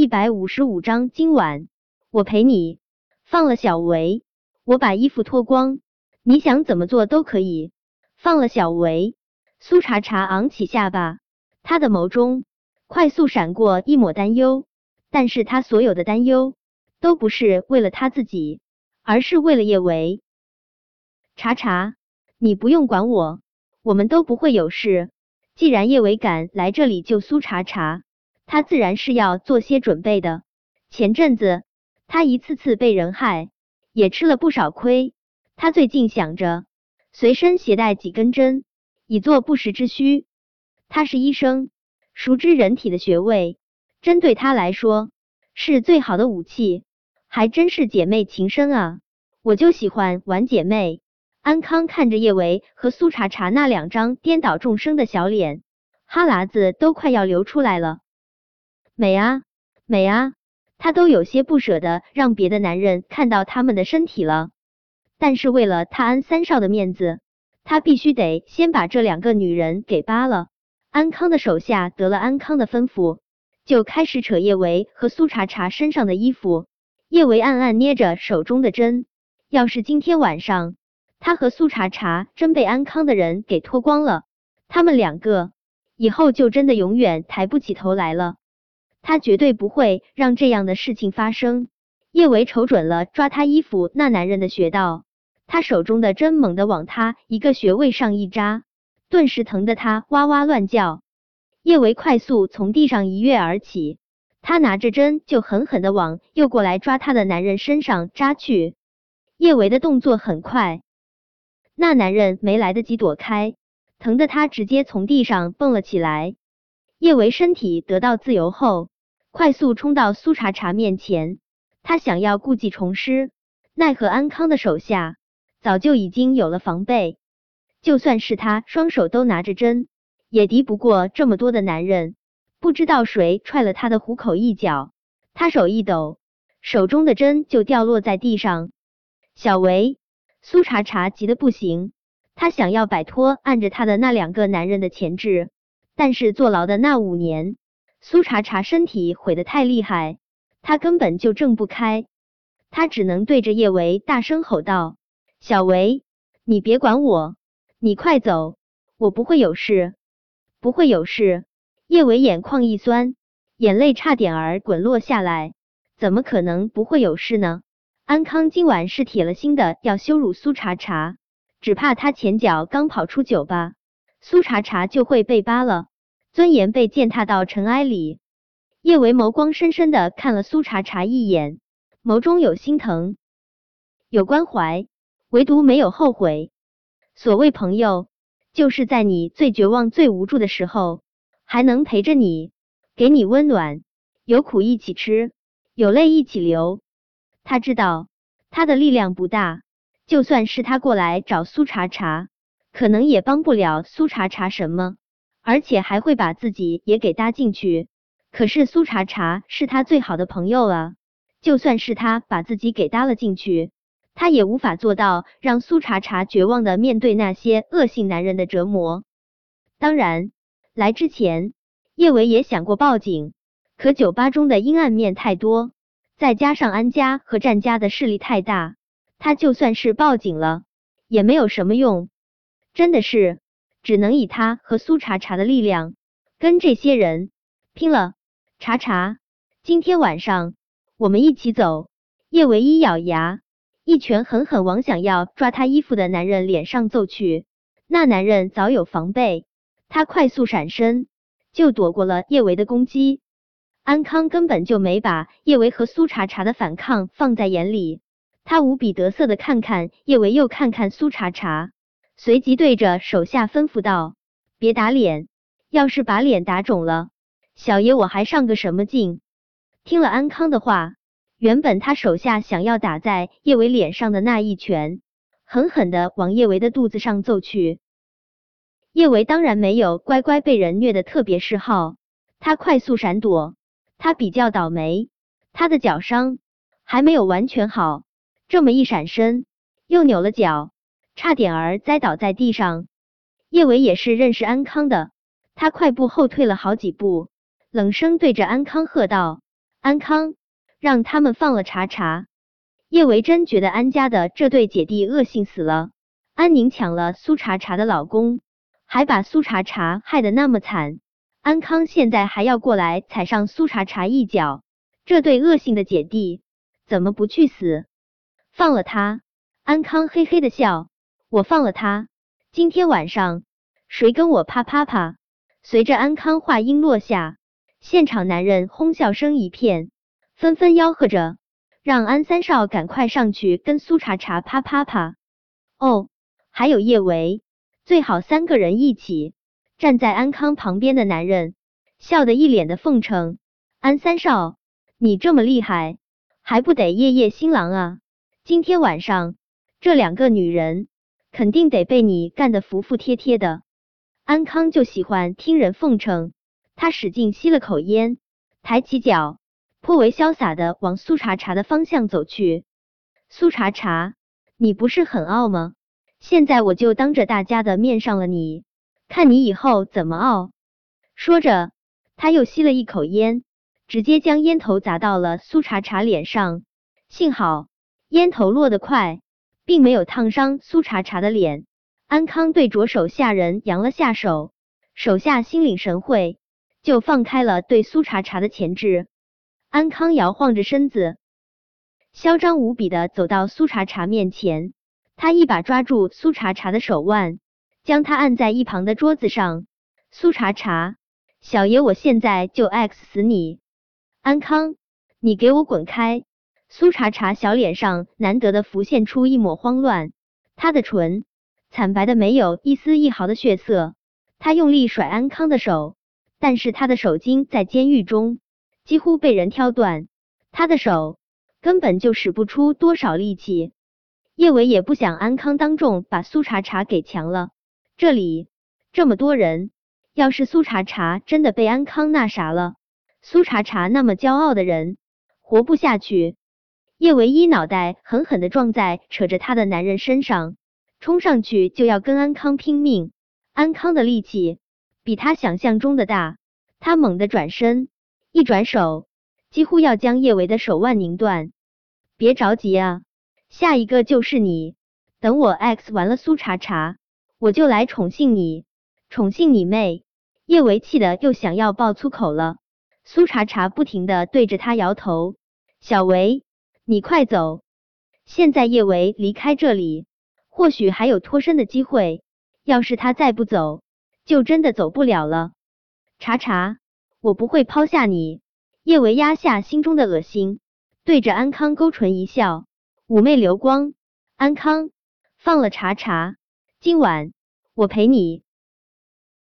一百五十五章，今晚我陪你。放了小维，我把衣服脱光，你想怎么做都可以。放了小维，苏茶茶昂起下巴，他的眸中快速闪过一抹担忧，但是他所有的担忧都不是为了他自己，而是为了叶维。茶茶，你不用管我，我们都不会有事。既然叶维敢来这里救苏茶茶。他自然是要做些准备的。前阵子他一次次被人害，也吃了不少亏。他最近想着随身携带几根针，以作不时之需。他是医生，熟知人体的穴位，针对他来说是最好的武器。还真是姐妹情深啊！我就喜欢玩姐妹。安康看着叶维和苏茶茶那两张颠倒众生的小脸，哈喇子都快要流出来了。美啊，美啊，他都有些不舍得让别的男人看到他们的身体了。但是为了他安三少的面子，他必须得先把这两个女人给扒了。安康的手下得了安康的吩咐，就开始扯叶维和苏茶茶身上的衣服。叶维暗暗捏着手中的针，要是今天晚上他和苏茶茶真被安康的人给脱光了，他们两个以后就真的永远抬不起头来了。他绝对不会让这样的事情发生。叶维瞅准了抓他衣服那男人的穴道，他手中的针猛地往他一个穴位上一扎，顿时疼得他哇哇乱叫。叶维快速从地上一跃而起，他拿着针就狠狠的往又过来抓他的男人身上扎去。叶维的动作很快，那男人没来得及躲开，疼得他直接从地上蹦了起来。叶维身体得到自由后，快速冲到苏茶茶面前，他想要故技重施，奈何安康的手下早就已经有了防备，就算是他双手都拿着针，也敌不过这么多的男人。不知道谁踹了他的虎口一脚，他手一抖，手中的针就掉落在地上。小维，苏茶茶急得不行，他想要摆脱按着他的那两个男人的钳制。但是坐牢的那五年，苏茶茶身体毁得太厉害，他根本就挣不开。他只能对着叶维大声吼道：“小维，你别管我，你快走，我不会有事，不会有事。”叶维眼眶一酸，眼泪差点儿滚落下来。怎么可能不会有事呢？安康今晚是铁了心的要羞辱苏茶茶，只怕他前脚刚跑出酒吧，苏茶茶就会被扒了。尊严被践踏到尘埃里，叶维眸光深深的看了苏茶茶一眼，眸中有心疼，有关怀，唯独没有后悔。所谓朋友，就是在你最绝望、最无助的时候，还能陪着你，给你温暖，有苦一起吃，有泪一起流。他知道他的力量不大，就算是他过来找苏茶茶，可能也帮不了苏茶茶什么。而且还会把自己也给搭进去。可是苏茶茶是他最好的朋友啊，就算是他把自己给搭了进去，他也无法做到让苏茶茶绝望的面对那些恶性男人的折磨。当然，来之前叶维也想过报警，可酒吧中的阴暗面太多，再加上安家和战家的势力太大，他就算是报警了也没有什么用。真的是。只能以他和苏茶茶的力量跟这些人拼了。茶茶，今天晚上我们一起走。叶唯一咬牙，一拳狠狠往想要抓他衣服的男人脸上揍去。那男人早有防备，他快速闪身就躲过了叶维的攻击。安康根本就没把叶维和苏茶茶的反抗放在眼里，他无比得瑟的看看叶维，又看看苏茶茶。随即对着手下吩咐道：“别打脸，要是把脸打肿了，小爷我还上个什么劲？”听了安康的话，原本他手下想要打在叶维脸上的那一拳，狠狠的往叶维的肚子上揍去。叶维当然没有乖乖被人虐的特别嗜好，他快速闪躲。他比较倒霉，他的脚伤还没有完全好，这么一闪身，又扭了脚。差点儿栽倒在地上，叶伟也是认识安康的，他快步后退了好几步，冷声对着安康喝道：“安康，让他们放了茶茶。叶维真觉得安家的这对姐弟恶性死了。安宁抢了苏茶茶的老公，还把苏茶茶害得那么惨。安康现在还要过来踩上苏茶茶一脚，这对恶性的姐弟怎么不去死？放了他！安康嘿嘿的笑，我放了他。今天晚上谁跟我啪啪啪？随着安康话音落下，现场男人哄笑声一片，纷纷吆喝着让安三少赶快上去跟苏茶茶啪啪啪。哦，还有叶维，最好三个人一起。站在安康旁边的男人笑得一脸的奉承。安三少，你这么厉害，还不得夜夜新郎啊？今天晚上这两个女人肯定得被你干得服服帖帖的。安康就喜欢听人奉承，他使劲吸了口烟，抬起脚，颇为潇洒的往苏茶茶的方向走去。苏茶茶，你不是很傲吗？现在我就当着大家的面上了你。看你以后怎么傲！说着，他又吸了一口烟，直接将烟头砸到了苏茶茶脸上。幸好烟头落得快，并没有烫伤苏茶茶的脸。安康对着手下人扬了下手，手下心领神会，就放开了对苏茶茶的钳制。安康摇晃着身子，嚣张无比的走到苏茶茶面前，他一把抓住苏茶茶的手腕。将他按在一旁的桌子上，苏茶茶，小爷我现在就 X 死你！安康，你给我滚开！苏茶茶小脸上难得的浮现出一抹慌乱，她的唇惨白的没有一丝一毫的血色。她用力甩安康的手，但是他的手筋在监狱中几乎被人挑断，他的手根本就使不出多少力气。叶伟也不想安康当众把苏茶茶给强了。这里这么多人，要是苏茶茶真的被安康那啥了，苏茶茶那么骄傲的人活不下去。叶唯一脑袋狠狠的撞在扯着他的男人身上，冲上去就要跟安康拼命。安康的力气比他想象中的大，他猛地转身，一转手，几乎要将叶维的手腕拧断。别着急啊，下一个就是你，等我 X 完了苏茶茶。我就来宠幸你，宠幸你妹！叶维气的又想要爆粗口了。苏茶茶不停的对着他摇头：“小维，你快走！现在叶维离开这里，或许还有脱身的机会。要是他再不走，就真的走不了了。”茶茶，我不会抛下你。叶维压下心中的恶心，对着安康勾唇一笑，妩媚流光。安康，放了茶茶。今晚我陪你。